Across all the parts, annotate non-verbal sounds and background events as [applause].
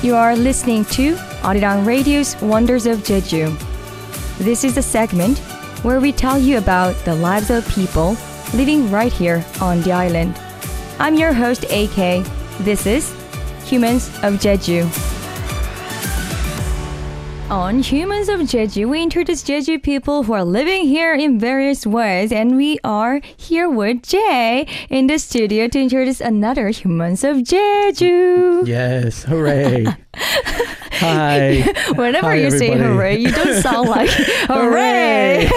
You are listening to Arirang Radio's Wonders of Jeju. This is a segment where we tell you about the lives of people living right here on the island. I'm your host, AK. This is Humans of Jeju. On Humans of Jeju, we introduce Jeju people who are living here in various ways, and we are here with Jay in the studio to introduce another Humans of Jeju. Yes, hooray. [laughs] Hi. Whenever Hi, you say hooray, you don't sound like [laughs] hooray.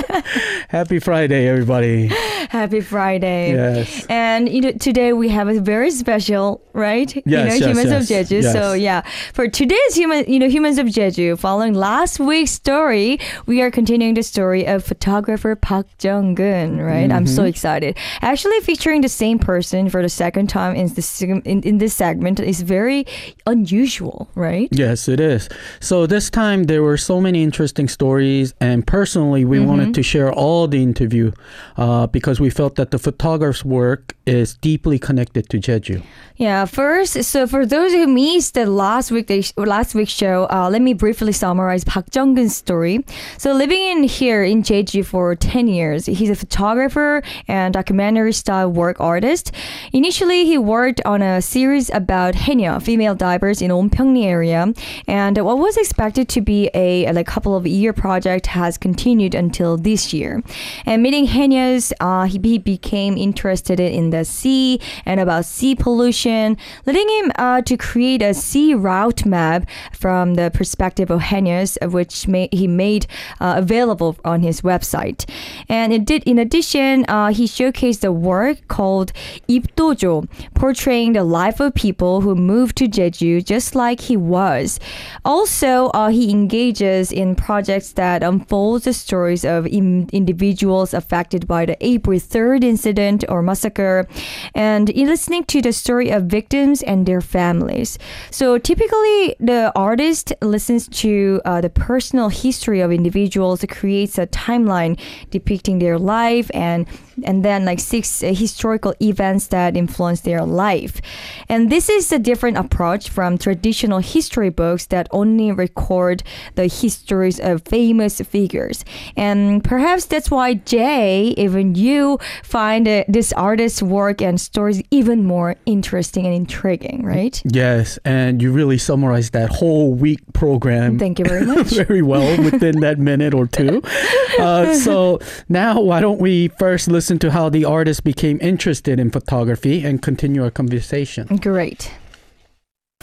[laughs] Happy Friday, everybody. Happy Friday. Yes. And you know, today we have a very special, right? you know, Yes, yes, humans of yes, Jeju. So yeah, for today's human, you know, humans of Jeju. Following last week's story, we are continuing the story of photographer Park Jung Keun. Right? I'm Mm-hmm. so excited. Actually, featuring the same person for the second time in this in, in this segment is very unusual, right? Yes, it is. So this time there were so many interesting stories, and personally, we Mm-hmm. wanted to share all the interview uh, because we felt that the photographer's work is deeply connected to Jeju. Yeah, first, so for those who missed the last week last week's show, uh, let me briefly summarize Park Jung Keun's story. So living in here in Jeju for 10 years, he's a photographer and documentary style work artist. Initially, he worked on a series about Haenyeo, female divers in Onpyeongni area, and what was expected to be a like couple of year project has continued until this year. And meeting Haenyeos, uh, he, he became interested in the sea and about sea pollution, leading him uh, to create a sea route map from the perspective of uh, which ma- he made uh, available on his website. And it did, in addition, uh, he showcased a work called Ipdojo, portraying the life of people who moved to Jeju just like he was. Also, uh, he engages in projects that unfold the stories of in- individuals affected by the April 3rd incident or massacre, and in listening to the story of victims and their families. So typically, the artist listens to uh, the personal history of individuals, creates a timeline depicting their life, and and then like six uh, historical events that influence their life. And this is a different approach from traditional history books that only record the histories of famous figures. And perhaps that's why Jay, even you, find uh, this artist's work and stories even more interesting and intriguing, right? Yes, and you really summarized that whole week program Thank you very [laughs] much. very well within that minute or two. [laughs] Uh, so now, why don't we first listen to how the artist became interested in photography and continue our conversation? Great.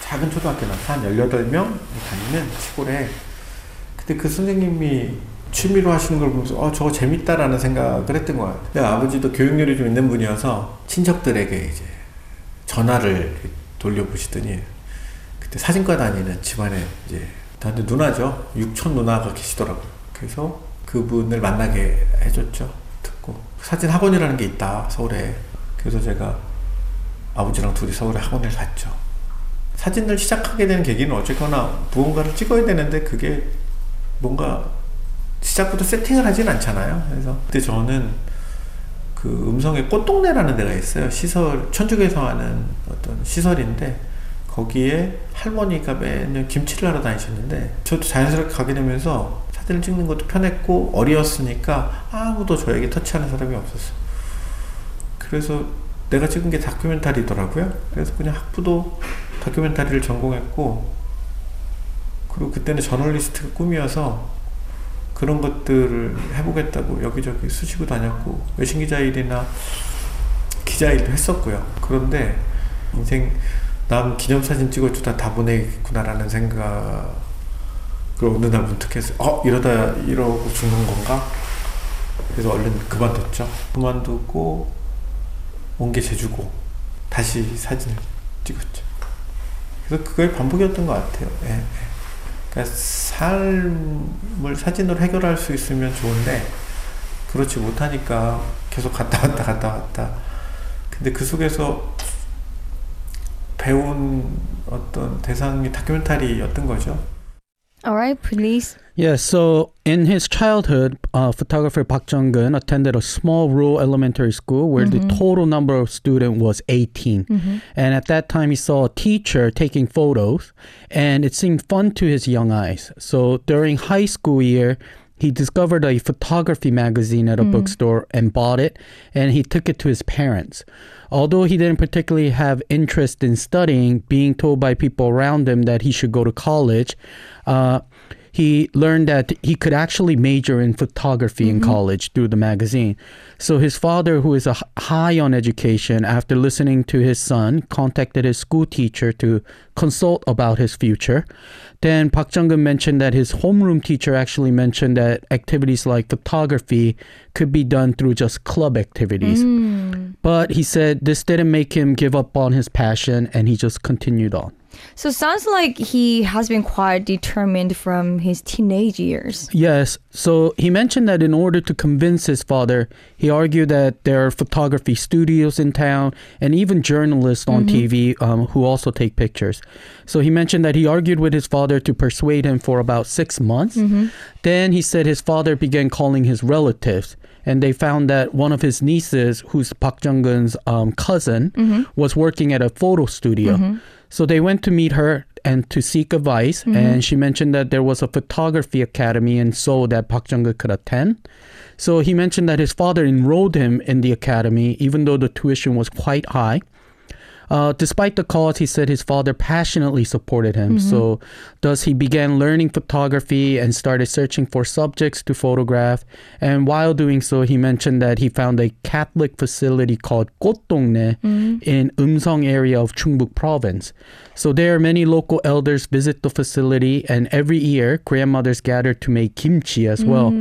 작은 초등학교 나왔어. 한 18명 다니는 시골에. 근데 그 선생님이 취미로 하시는 걸 보면서 어, 저거 재밌다라는 생각을 했던 것 같아요. 근데 아버지도 교육열이 좀 있는 분이어서 친척들에게 이제 전화를 돌려보시더니 그때 사진과 다니는 집안에 이제 저한테 누나죠. 육촌 누나가 계시더라고요. 그래서 그분을 만나게 해줬죠. 사진 학원이라는 게 있다 서울에. 그래서 제가 아버지랑 둘이 서울에 학원을 갔죠. 사진을 시작하게 되는 계기는 어쨌거나 무언가를 찍어야 되는데 그게 뭔가 시작부터 세팅을 하진 않잖아요. 그래서 그때 저는 그 음성의 꽃동네라는 데가 있어요. 시설 천주교에서 하는 어떤 시설인데 거기에 할머니가 매년 김치를 하러 다니셨는데 저도 자연스럽게 가게 되면서 사진을 찍는 것도 편했고 어리었으니까 아무도 저에게 터치하는 사람이 없었어요. 그래서 내가 찍은 게 다큐멘터리더라고요. 그래서 그냥 학부도 다큐멘터리를 전공했고 그리고 그때는 저널리스트가 꿈이어서 그런 것들을 해보겠다고 여기저기 수시고 다녔고 외신 기자 일이나 기자 일도 했었고요. 그런데 인생 남 기념사진 찍어주다 다 보내겠구나라는 생각 을 어느 날 문득 했어요. 어? 이러다 이러고 죽는 건가? 그래서 얼른 그만뒀죠. 그만두고 온 게 제주고 다시 사진을 찍었죠. 그래서 그거의 반복이었던 것 같아요. 예, 예. 그러니까 삶을 사진으로 해결할 수 있으면 좋은데 그렇지 못하니까 계속 갔다 왔다 갔다 왔다. 근데 그 속에서 배운 어떤 대상이 다큐멘터리였던 거죠. All right, please. Yeah, so in his childhood, uh, photographer Park Jung Keun attended a small rural elementary school where the mm-hmm. total number of students was 18. Mm-hmm. And at that time, he saw a teacher taking photos, and it seemed fun to his young eyes. So during high school year, he discovered a photography magazine at a mm-hmm. bookstore and bought it, and he took it to his parents. Although he didn't particularly have interest in studying, being told by people around him that he should go to college, uh, he learned that he could actually major in photography in college through the magazine. So his father, who is a high on education, after listening to his son, contacted his school teacher to consult about his future. Then Park Jung Keun mentioned that his homeroom teacher actually mentioned that activities like photography could be done through just club activities. Hmm. But he said this didn't make him give up on his passion and he just continued on. So sounds like he has been quite determined from his teenage years. Yes. So he mentioned that in order to convince his father, he argued that there are photography studios in town and even journalists on mm-hmm. TV um, who also take pictures. So he mentioned that he argued with his father to persuade him for about six months. Mm-hmm. Then he said his father began calling his relatives. And they found that one of his nieces, who's Park Jung Keun's um, cousin, mm-hmm. was working at a photo studio. So they went to meet her and to seek advice. And she mentioned that there was a photography academy in Seoul that Park Jung Keun could attend. So he mentioned that his father enrolled him in the academy, even though the tuition was quite high. Uh, despite the cost, he said his father passionately supported him. So, thus he began learning photography and started searching for subjects to photograph. And while doing so, he mentioned that he found a Catholic facility called Kotdongnae in Eumseong area of Chungbuk province. So there, many local elders visit the facility, and every year, grandmothers gather to make kimchi as well.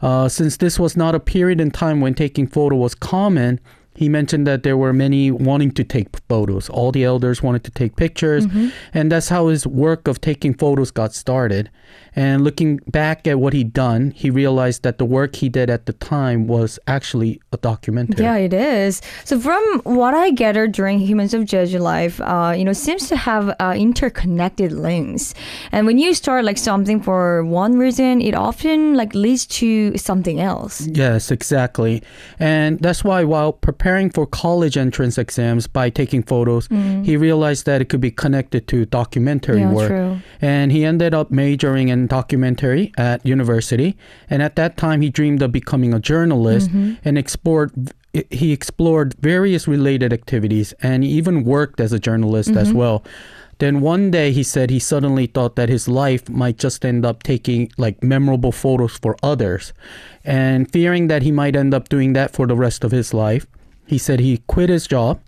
Uh, since this was not a period in time when taking photo was common, he mentioned that there were many wanting to take photos. All the elders wanted to take pictures, and that's how his work of taking photos got started. And looking back at what he'd done, he realized that the work he did at the time was actually a documentary. Yeah, it is. So from what I gathered during Humans of Jeju Life, uh, you know, seems to have uh, interconnected links. And when you start like something for one reason, it often like leads to something else. Yes, exactly. And that's why while preparing for college entrance exams by taking photos, mm. he realized that it could be connected to documentary Yeah, work. true. And he ended up majoring in documentary at university. And at that time, he dreamed of becoming a journalist mm-hmm. and explored. He explored various related activities and even worked as a journalist as mm-hmm. well. Then one day he said he suddenly thought that his life might just end up taking like memorable photos for others. And fearing that he might end up doing that for the rest of his life, he said he quit his job.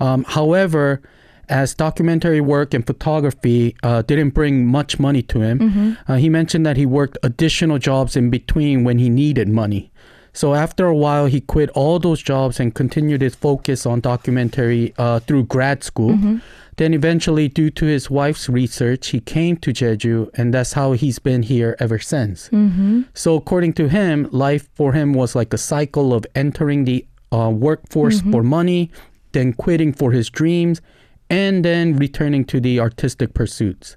Um, however, as documentary work and photography uh, didn't bring much money to him, uh, he mentioned that he worked additional jobs in between when he needed money. So after a while, he quit all those jobs and continued his focus on documentary uh, through grad school. Then eventually, due to his wife's research, he came to Jeju, and that's how he's been here ever since. So according to him, life for him was like a cycle of entering the uh, workforce for money, then quitting for his dreams, and then returning to the artistic pursuits.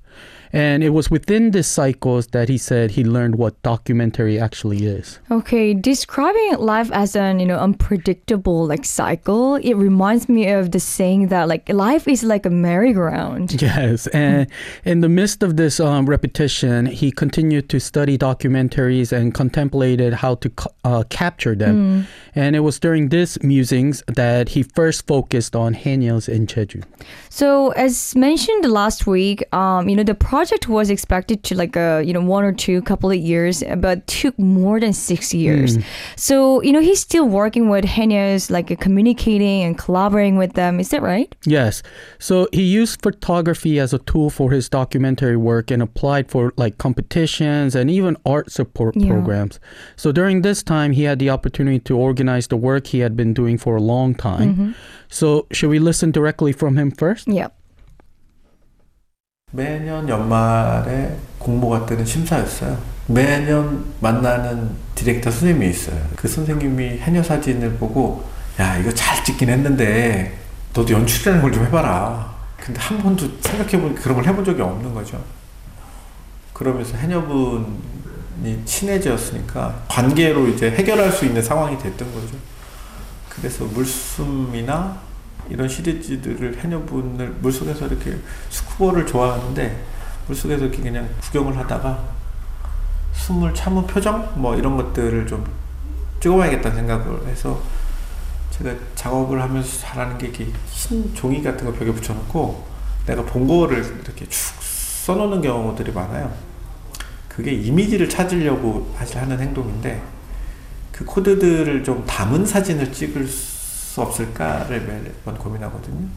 And it was within this cycles that he said he learned what documentary actually is. Okay, describing life as an you know unpredictable like cycle, it reminds me of the saying that like life is like a merry-go-round. [laughs] Yes, and in the midst of this um, repetition, he continued to study documentaries and contemplated how to uh, capture them. And it was during these musings that he first focused on Haenyeos in Jeju. So as mentioned last week, um, you know, the project was expected to like a you know one or two couple of years, but took more than six years. Hmm. So you know he's still working with Haenyeos, like uh, communicating and collaborating with them. Is that right? Yes. So he used photography as a tool for his documentary work and applied for like competitions and even art support Yeah. programs. So during this time, he had the opportunity to organize the work he had been doing for a long time. Mm-hmm. So should we listen directly from him first? Yeah. 매년 연말에 공모가 뜨는 심사였어요. 매년 만나는 디렉터 선생님이 있어요. 그 선생님이 해녀 사진을 보고 야 이거 잘 찍긴 했는데 너도 연출이라는 걸 좀 해봐라. 근데 한 번도 생각해보니 그런 걸 해본 적이 없는 거죠. 그러면서 해녀분 친해졌으니까 관계로 이제 해결할 수 있는 상황이 됐던 거죠. 그래서 물숨이나 이런 시리즈들을 해녀분을 물속에서 이렇게 스쿠버를 좋아하는데 물속에서 이렇게 그냥 구경을 하다가 숨을 참은 표정 뭐 이런 것들을 좀 찍어봐야겠다는 생각을 해서 제가 작업을 하면서 잘하는 게 이렇게 흰 종이 같은 거 벽에 붙여놓고 내가 본 거를 이렇게 쭉 써놓는 경우들이 많아요. 그게 이미지를 찾으려고 사실 하는 행동인데 그 코드들을 좀 담은 사진을 찍을 수 없을까를 매번 고민하거든요.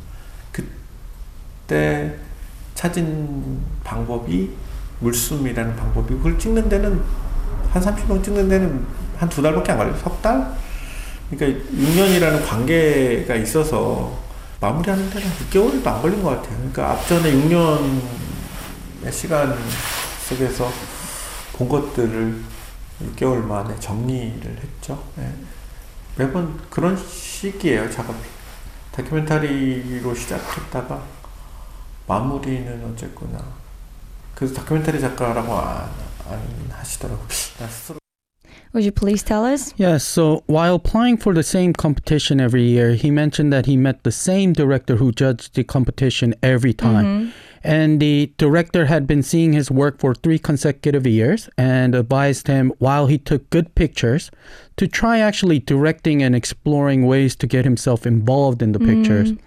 그때 찾은 방법이 물숨이라는 방법이 그걸 찍는 데는 한 30명 찍는 데는 한 두 달밖에 안 걸려요. 석 달? 그러니까 6년이라는 관계가 있어서 마무리하는 데는 6개월도 안 걸린 것 같아요. 그러니까 앞전에 6년의 시간 속에서 본 것들을 6개월 만에 정리를 했죠. 네. 매번 그런 시기예요, 작업이. 다큐멘터리로 시작했다가 마무리는 어쨌거나 그래서 다큐멘터리 작가라고 안, 안 하시더라고요. 나 스스로 Would you please tell us? Yes, so while applying for the same competition every year, he mentioned that he met the same director who judged the competition every time. Mm-hmm. And the director had been seeing his work for three consecutive years and advised him, while he took good pictures, to try actually directing and exploring ways to get himself involved in the pictures. Mm-hmm.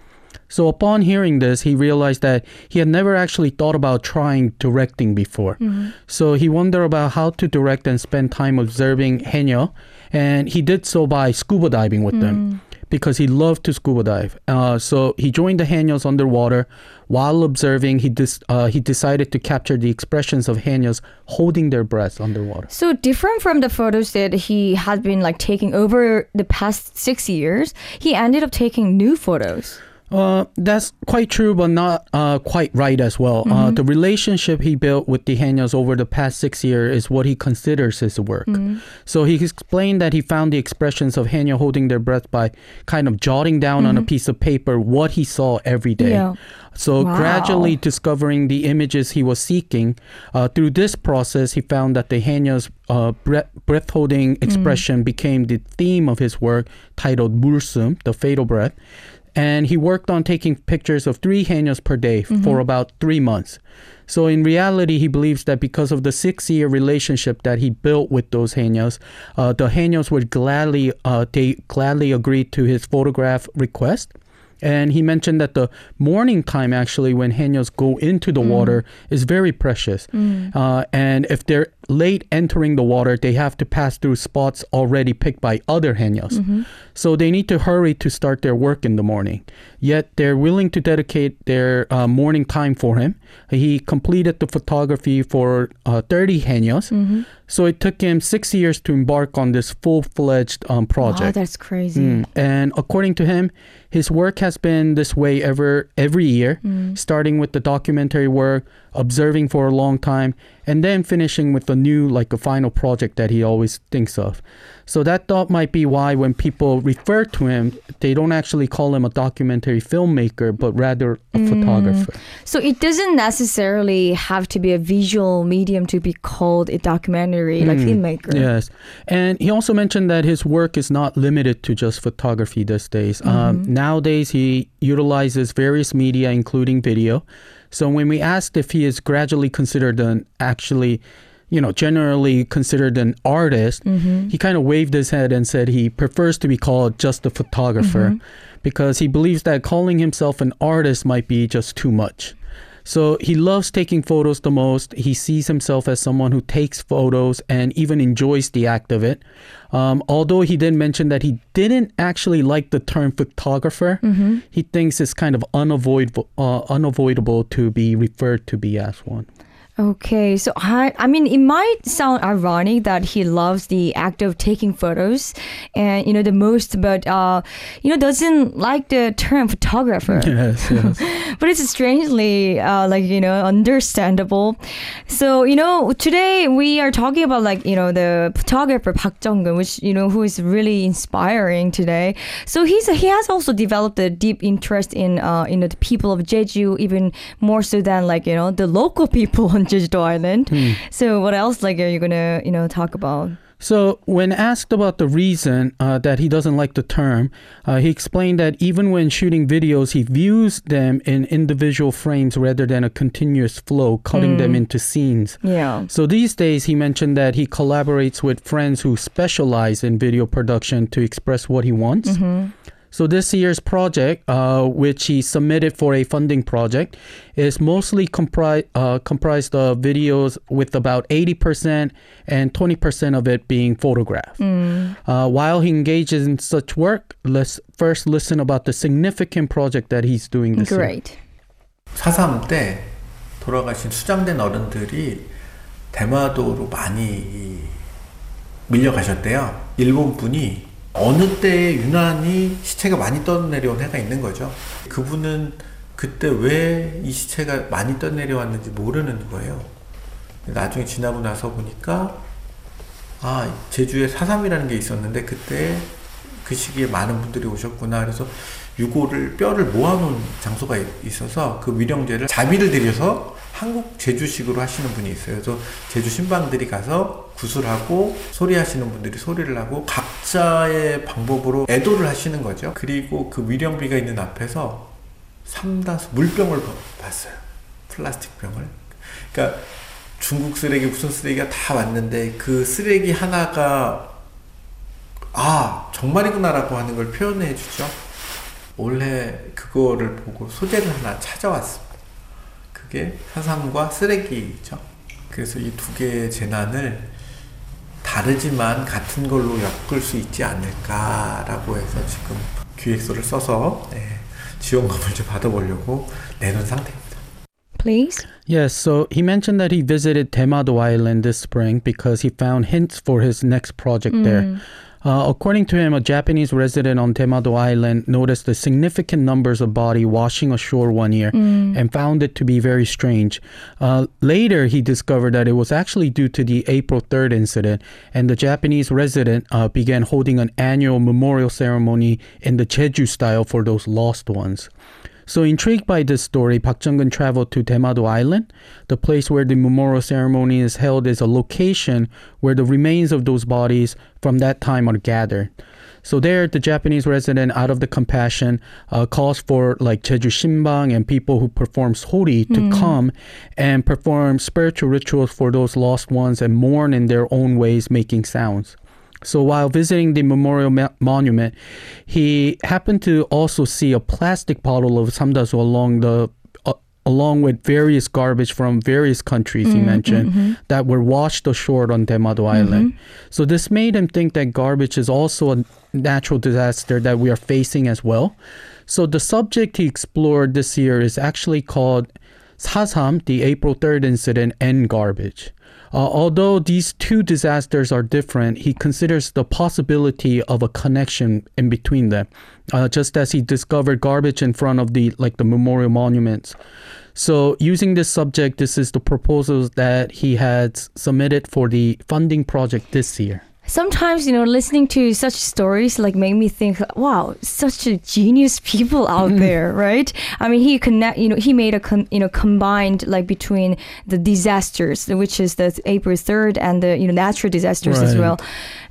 So upon hearing this, he realized that he had never actually thought about trying directing before. Mm-hmm. So he wondered about how to direct and spend time observing Haenyeo, and he did so by scuba diving with them mm. because he loved to scuba dive. Uh, so he joined the Haenyeos underwater. While observing, he uh, he decided to capture the expressions of Haenyeos holding their breaths underwater. So different from the photos that he had been like taking over the past six years, he ended up taking new photos. Uh, that's quite true, but not uh, quite right as well. Uh, the relationship he built with the Haenyeos over the past six years is what he considers his work. So he explained that he found the expressions of Haenyeo holding their breath by kind of jotting down on a piece of paper what he saw every day. Yeah. So Wow. gradually discovering the images he was seeking, uh, through this process, he found that the Haenyeo's uh, breath, breath-holding expression became the theme of his work titled Mursum, the fatal breath. And he worked on taking pictures of three Haenyeos per day for about three months. So in reality, he believes that because of the six-year relationship that he built with those Haenyeos, uh, the Haenyeos would gladly uh, they gladly agreed to his photograph request. And he mentioned that the morning time, actually, when Haenyeos go into the water, is very precious. Uh, and if they're late entering the water, they have to pass through spots already picked by other Haenyeos. So they need to hurry to start their work in the morning. Yet they're willing to dedicate their uh, morning time for him. He completed the photography for uh, 30 Haenyeos. So it took him six years to embark on this full fledged um, project. Wow, that's crazy. Mm. And according to him, his work has been this way ever every year, starting with the documentary work, observing for a long time, and then finishing with a new, like a final project that he always thinks of. So that thought might be why when people refer to him, they don't actually call him a documentary filmmaker, but rather a mm. photographer. So it doesn't necessarily have to be a visual medium to be called a documentary, like mm. filmmaker. Yes. And he also mentioned that his work is not limited to just photography these days. Um, mm-hmm. nowadays, he utilizes various media, including video. So when we asked if he is gradually considered an actually, you know, generally considered an artist, he kind of waved his head and said he prefers to be called just a photographer because he believes that calling himself an artist might be just too much. So he loves taking photos the most. He sees himself as someone who takes photos and even enjoys the act of it. Um, although he did mention that he didn't actually like the term photographer, he thinks it's kind of unavoidable, uh, unavoidable to be referred to be as one. Okay, so I, I mean, it might sound ironic that he loves the act of taking photos, and you know the most, but uh, you know doesn't like the term photographer. [laughs] Yes, yes. [laughs] but it's strangely uh, like you know understandable. So you know today we are talking about like you know the photographer Park Jung Keun, which you know who is really inspiring today. So he's he has also developed a deep interest in uh, you know the people of Jeju, even more so than like you know the local [laughs] people on Island. Hmm. So what else like are you gonna you know talk about? So, when asked about the reason uh, that he doesn't like the term, uh, he explained that even when shooting videos, he views them in individual frames rather than a continuous flow, cutting them into scenes. Yeah. So, these days, he mentioned that he collaborates with friends who specialize in video production to express what he wants. So this year's project, uh, which he submitted for a funding project, is mostly compri- uh, comprised of videos with about 80% and 20% of it being photographed. Uh, while he engages in such work, let's first listen about the significant project that he's doing this year. Great. 4.3 때 돌아가신 수장된 어른들이 대마도로 많이 이 밀려가셨대요. 일본 분이 어느 때에 유난히 시체가 많이 떠내려온 해가 있는 거죠. 그분은 그때 왜 이 시체가 많이 떠내려왔는지 모르는 거예요. 나중에 지나고 나서 보니까 아 제주에 4.3이라는 게 있었는데 그때 그 시기에 많은 분들이 오셨구나 그래서 유골을 뼈를 모아놓은 장소가 이- 있어서 그 위령제를 자비를 들여서 한국 제주식으로 하시는 분이 있어요. 그래서 제주 신방들이 가서 구슬하고 소리하시는 분들이 소리를 하고 각자의 방법으로 애도를 하시는 거죠. 그리고 그 위령비가 있는 앞에서 삼다수 물병을 봤어요. 플라스틱 병을. 그러니까 중국 쓰레기 무슨 쓰레기가 다 왔는데 그 쓰레기 하나가 아 정말이구나라고 하는 걸 표현해 주죠. 올해 그거를 보고 소재를 하나 찾아왔습니다. 그게 사상과 쓰레기죠. 그래서 이 두 개의 재난을 다르지만 같은 걸로 엮을 수 있지 않을까라고 해서 지금 기획서를 써서 네, 지원금을 좀 받아보려고 내놓은 상태입니다. Please. Yes, so he mentioned that he visited Temado Island this spring because he found hints for his next project there. Uh, according to him, a Japanese resident on Daemado Island noticed the significant numbers of body washing ashore one year and found it to be very strange. Uh, later, he discovered that it was actually due to the April 3rd incident, and the Japanese resident uh, began holding an annual memorial ceremony in the Jeju style for those lost ones. So intrigued by this story, Park Jung Keun traveled to Daemado Island. The place where the memorial ceremony is held is a location where the remains of those bodies from that time are gathered. So there, the Japanese resident, out of the compassion, uh, calls for like Jeju Shimbang and people who perform sori to come and perform spiritual rituals for those lost ones and mourn in their own ways, making sounds. So while visiting the memorial ma- monument, he happened to also see a plastic bottle of samdasu along the uh, along with various garbage from various countries he mm-hmm, mentioned mm-hmm. that were washed ashore on Daemado mm-hmm. Island. So this made him think that garbage is also a natural disaster that we are facing as well. So the subject he explored this year is actually called Sasam, the April 3rd incident, and garbage. Uh, although these two disasters are different, he considers the possibility of a connection in between them, uh, just as he discovered garbage in front of the like the memorial monuments. So, using this subject, this is the proposals that he had submitted for the funding project this year. Sometimes, you know, listening to such stories like make me think, wow, such a genius people out there, right? I mean, he connect, you know, he made a, con, you know, combined like between the disasters, which is the April 3rd and the, you know, natural disasters as well.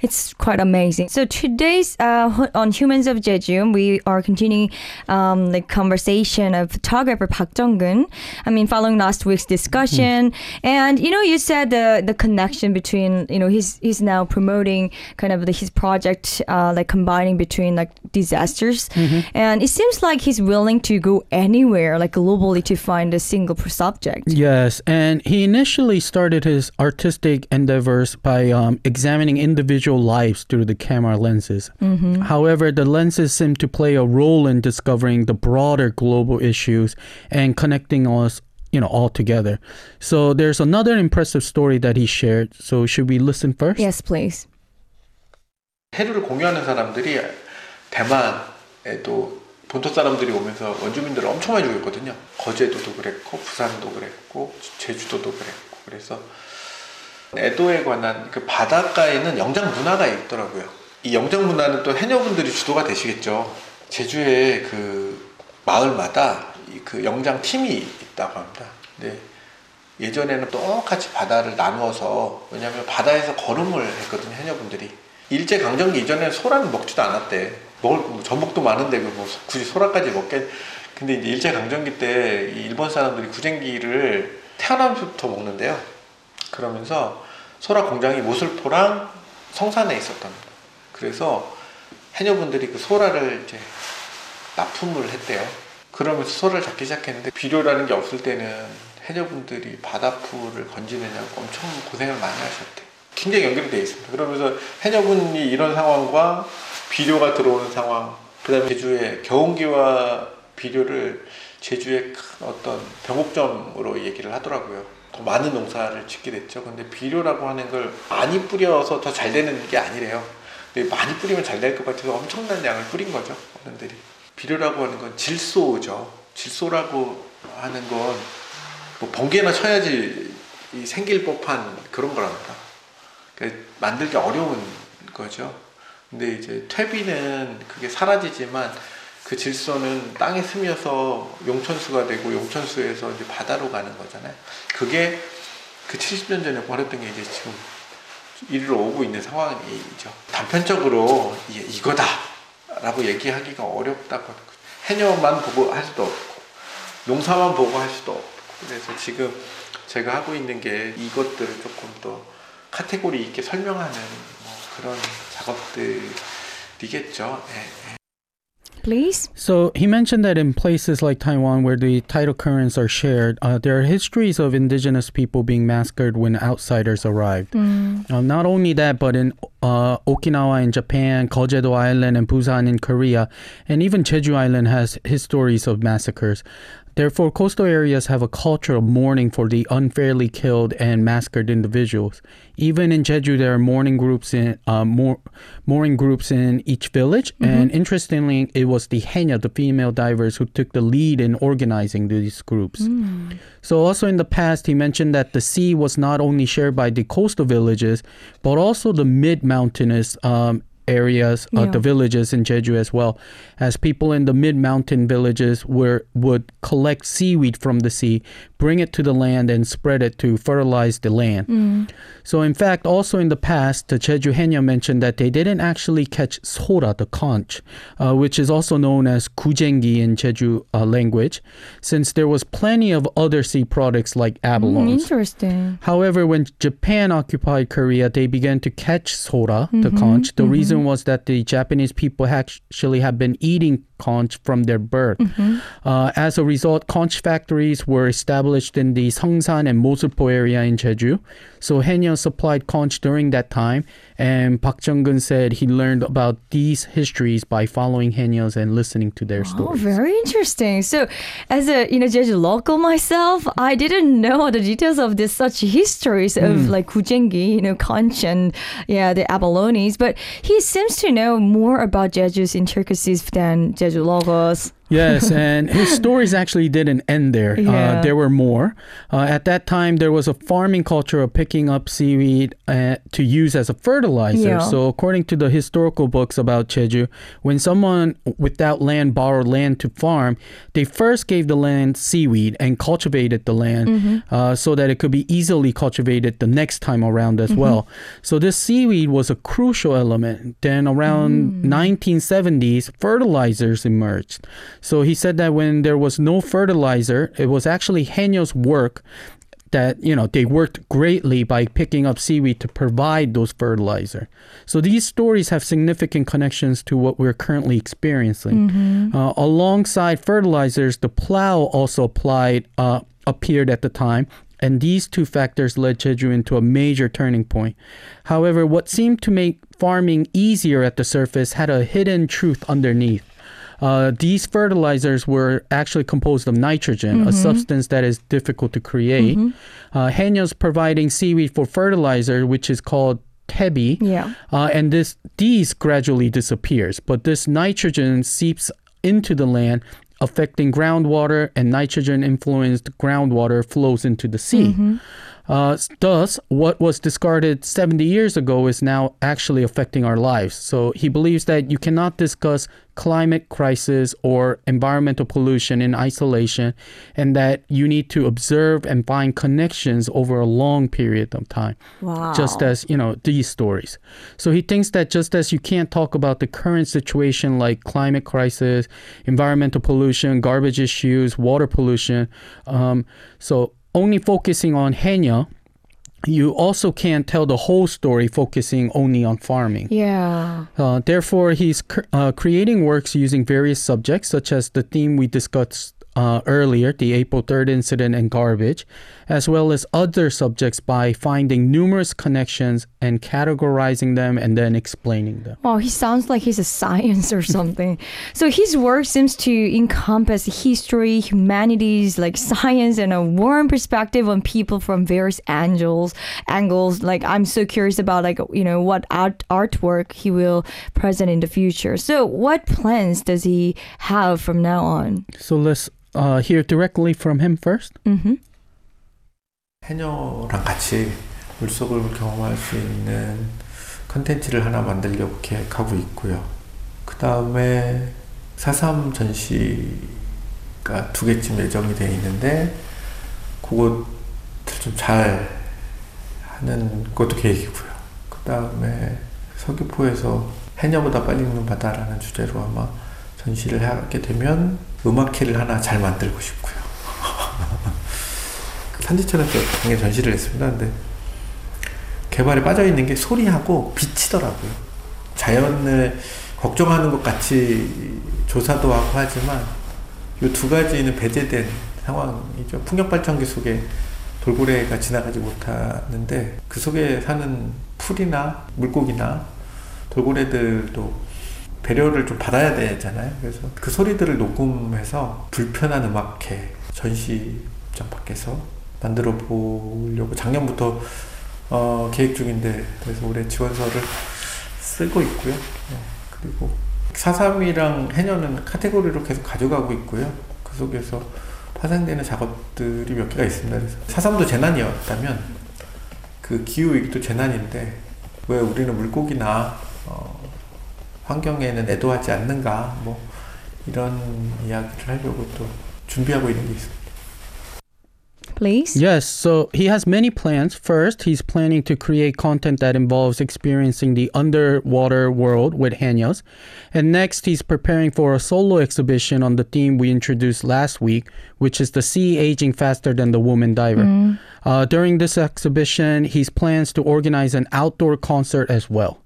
It's quite amazing. So today's uh, on Humans of Jeju, we are continuing um, the conversation of photographer Park Jung Keun. I mean, following last week's discussion, and you know, you said the the connection between you know he's he's now promoting kind of the, his project uh, like combining between like disasters, and it seems like he's willing to go anywhere like globally to find a single subject. Yes, and he initially started his artistic endeavors by um, examining individual lives through the camera lenses. However, the lenses seem to play a role in discovering the broader global issues and connecting us, you know, all together. So there's another impressive story that he shared. So should we listen first? Yes, please. 해류를 공유하는 사람들이 대만에도 본토 사람들이 오면서 원주민들을 엄청 많이 죽였거든요. 거제도도 그랬고 부산도 그랬고 제주도도 그랬고 그래서 애도에 관한 그 바닷가에는 영장 문화가 있더라고요. 이 영장 문화는 또 해녀분들이 주도가 되시겠죠. 제주에 그 마을마다 이 그 영장 팀이 있다고 합니다. 근데 예전에는 똑같이 바다를 나누어서 왜냐하면 바다에서 걸음을 했거든요 해녀분들이 일제 강점기 이전에는 소라는 먹지도 않았대 먹을 뭐 전복도 많은데 그뭐 굳이 소라까지 먹겠 근데 이제 일제 강점기 때 일본 사람들이 구쟁기를 태어나면서부터 먹는데요 그러면서 소라 공장이 모슬포랑 성산에 있었던 그래서 해녀분들이 그 소라를 이제 납품을 했대요. 그러면서 소라를 잡기 시작했는데 비료라는 게 없을 때는 해녀분들이 바다풀을 건지느냐고 엄청 고생을 많이 하셨대. 굉장히 연결이 되어 있습니다. 그러면서 해녀분이 이런 상황과 비료가 들어오는 상황, 그 다음에 제주의 겨운기와 비료를 제주의 큰 어떤 병목점으로 얘기를 하더라고요. 더 많은 농사를 짓게 됐죠. 근데 비료라고 하는 걸 많이 뿌려서 더 잘 되는 게 아니래요. 많이 뿌리면 잘 될 것 같아서 엄청난 양을 뿌린 거죠. 어른들이. 비료라고 하는 건 질소죠. 질소라고 하는 건 뭐 번개나 쳐야지 생길 법한 그런 거랍니다. 그러니까 만들기 어려운 거죠. 근데 이제 퇴비는 그게 사라지지만 그 질소는 땅에 스며서 용천수가 되고 용천수에서 이제 바다로 가는 거잖아요. 그게 그 70년 전에 벌었던 게 이제 지금 이리로 오고 있는 상황이죠. 단편적으로 이거다 라고 얘기하기가 어렵다고 해녀만 보고 할 수도 없고 농사만 보고 할 수도 없고 그래서 지금 제가 하고 있는 게 이것들을 조금 더 카테고리 있게 설명하는 뭐 그런 작업들이겠죠. 네, 네. Please? So he mentioned that in places like Taiwan, where the tidal currents are shared, uh, there are histories of indigenous people being massacred when outsiders arrived. Mm. Uh, not only that, but in uh, Okinawa in Japan, Kojedo Island, and Busan in Korea, and even Jeju Island has histories of massacres. Therefore, coastal areas have a culture of mourning for the unfairly killed and massacred individuals. Even in Jeju, there are mourning groups in uh, mourning groups in each village. Mm-hmm. And interestingly, it was the Haenyeo, the female divers, who took the lead in organizing these groups. Mm. So, also in the past, he mentioned that the sea was not only shared by the coastal villages, but also the mid mountainous um, areas, uh, Yeah. the villages in Jeju as well, as people in the mid mountain villages were would collect seaweed from the sea, bring it to the land, and spread it to fertilize the land. Mm. So, in fact, also in the past, the Jeju Haenyeo mentioned that they didn't actually catch sora, the conch, uh, which is also known as kujengi in Jeju uh, language, since there was plenty of other sea products like Mm, interesting. However, when Japan occupied Korea, they began to catch sora, the Mhm, conch. The mhm. reason was that the Japanese people actually have been eating conch from their birth. Mhm. Uh, as a result, conch factories were established in the Seongsan and Mosulpo area in Jeju. So Haenyeo supplied conch during that time, and Park Jung Keun said he learned about these histories by following Haenyeos and listening to their stories. Oh, stories. very interesting. So, as a you know Jeju local myself, I didn't know the details of this such histories of hmm. like kujengi, you know, conch and yeah, the abalones. But he seems to know more about Jeju's intricacies than Jeju locals. Yes, [laughs] and his stories actually didn't end there. Yeah. Uh, there were more. Uh, at that time, there was a farming culture of picking up seaweed uh, to use as a fertilizer. Yeah. So, according to the historical books about Jeju, when someone without land borrowed land to farm, they first gave the land seaweed and cultivated the land uh, so that it could be easily cultivated the next time around as well. So, this seaweed was a crucial element. Then, around 1970s, fertilizers emerged. So he said that when there was no fertilizer, it was actually Haenyeo's work that you know they worked greatly by picking up seaweed to provide those fertilizer. So these stories have significant connections to what we're currently experiencing. Uh, alongside fertilizers, the plow also applied uh, appeared at the time. And these two factors led Jeju into a major turning point. However, what seemed to make farming easier at the surface had a hidden truth underneath. Uh, these fertilizers were actually composed of nitrogen, a substance that is difficult to create. Uh, Haenyeo's providing seaweed for fertilizer, which is called tebi, Yeah. uh, and this these gradually disappears. But this nitrogen seeps into the land, affecting groundwater, and nitrogen influenced groundwater flows into the sea. Uh, thus, what was discarded 70 years ago is now actually affecting our lives. So he believes that you cannot discuss climate crisis or environmental pollution in isolation, and that you need to observe and find connections over a long period of time. Wow. Just as, you know, these stories. So he thinks that just as you can't talk about the current situation like climate crisis, environmental pollution, garbage issues, water pollution, um, so only focusing on Haenyeo, you also can't tell the whole story focusing only on farming. yeah. Uh, therefore, he's cr- uh, creating works using various subjects, such as the theme we discussed uh, earlier, the April 3rd incident and garbage, as well as other subjects by finding numerous connections and categorizing them and then explaining them. Oh, he sounds like he's a science or something. so his work seems to encompass history, humanities, like science, and a warm perspective on people from various angles. Angles. Like I'm so curious about like you know what art artwork he will present in the future. So what plans does he have from now on? So let's uh, hear directly from him first. Mm-hmm. 해녀랑 같이 물속을 경험할 수 있는 컨텐츠를 하나 만들려고 계획하고 있고요. 그 다음에 4.3 전시가 두 개쯤 예정이 되어 있는데 그것을 좀 잘 하는 것도 계획이고요. 그 다음에 서귀포에서 해녀보다 빨리 읽는 바다라는 주제로 아마 전시를 하게 되면 음악회를 하나 잘 만들고 싶고요. 그 산지천에서 당연히 전시를 했습니다. 근데 개발에 빠져 있는 게 소리하고 빛이더라고요. 자연을 걱정하는 것 같이 조사도 하고 하지만 이 두 가지는 배제된 상황이죠. 풍력발전기 속에 돌고래가 지나가지 못하는데 그 속에 사는 풀이나 물고기나 돌고래들도 배려를 좀 받아야 되잖아요. 그래서 그 소리들을 녹음해서 불편한 음악회 전시장 밖에서 만들어 보려고 작년부터 어, 계획 중인데 그래서 올해 지원서를 쓰고 있고요. 네, 그리고 사삼이랑 해녀는 카테고리로 계속 가져가고 있고요. 그 속에서 파생되는 작업들이 몇 개가 있습니다. 그래서 사삼도 재난이었다면 그 기후 위기도 재난인데 왜 우리는 물고기나 어, 환경에는 애도하지 않는가 뭐 이런 이야기를 하려고 또 준비하고 있는 게 있습니다. Please. Yes, so he has many plans. First, he's planning to create content that involves experiencing the underwater world with Haenyeos. And next, he's preparing for a solo exhibition on the theme we introduced last week, which is the sea aging faster than the woman diver. Uh, during this exhibition, he plans to organize an outdoor concert as well.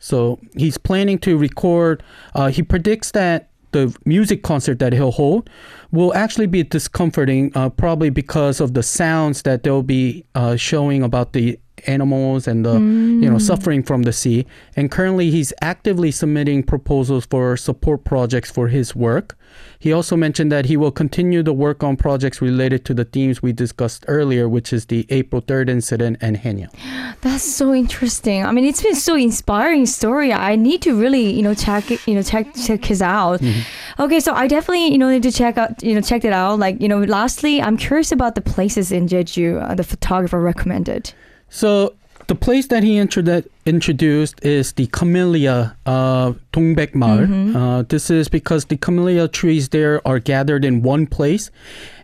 So he's planning to record. Uh, he predicts that the music concert that he'll hold will actually be discomforting, uh, probably because of the sounds that they'll be uh, showing about the animals and the you know suffering from the sea. And currently, he's actively submitting proposals for support projects for his work. He also mentioned that he will continue to work on projects related to the themes we discussed earlier, which is the April 3rd incident and Haenyeo. [gasps] That's so interesting. I mean, it's been so inspiring story. I need to really, you know, check you know, check check his out. Okay, so I definitely, you know, need to check out, you know, check it out. Like, you know, lastly, I'm curious about the places in Jeju uh, the photographer recommended. So the place that he introdu- introduced is the camellia uh, Dongbaek Maul. Uh, this is because the camellia trees there are gathered in one place,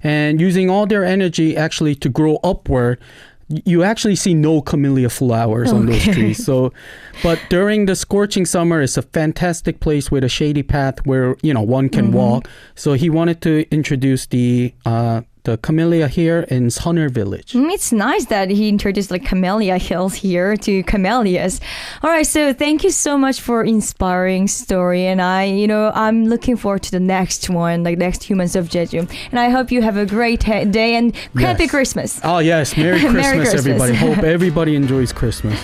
and using all their energy actually to grow upward. You actually see no camellia flowers on those trees. So, but during the scorching summer, it's a fantastic place with a shady path where you know one can walk. So he wanted to introduce the uh, the camellia here in Sunner Village. Mm, It's nice that he introduced like Camellia Hills here to camellias. All right, so thank you so much for inspiring story, and I, you know, I'm looking forward to the next one, like next Humans of Jeju, and I hope you have a great he- day and happy Yes. Christmas. Oh yes, Merry [laughs] Christmas, Merry Christmas. everybody. Hope [laughs] everybody enjoys Christmas.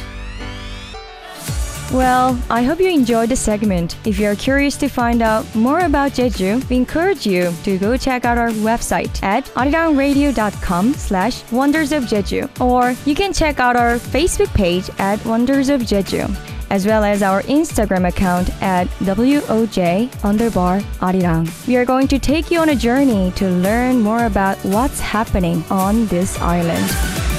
Well, I hope you enjoyed the segment. If you're curious to find out more about Jeju, we encourage you to go check out our website at arirangradio.com slash wonders of Jeju. Or you can check out our Facebook page at Wonders of Jeju, as well as our Instagram account at WOJ underbar Arirang. We are going to take you on a journey to learn more about what's happening on this island.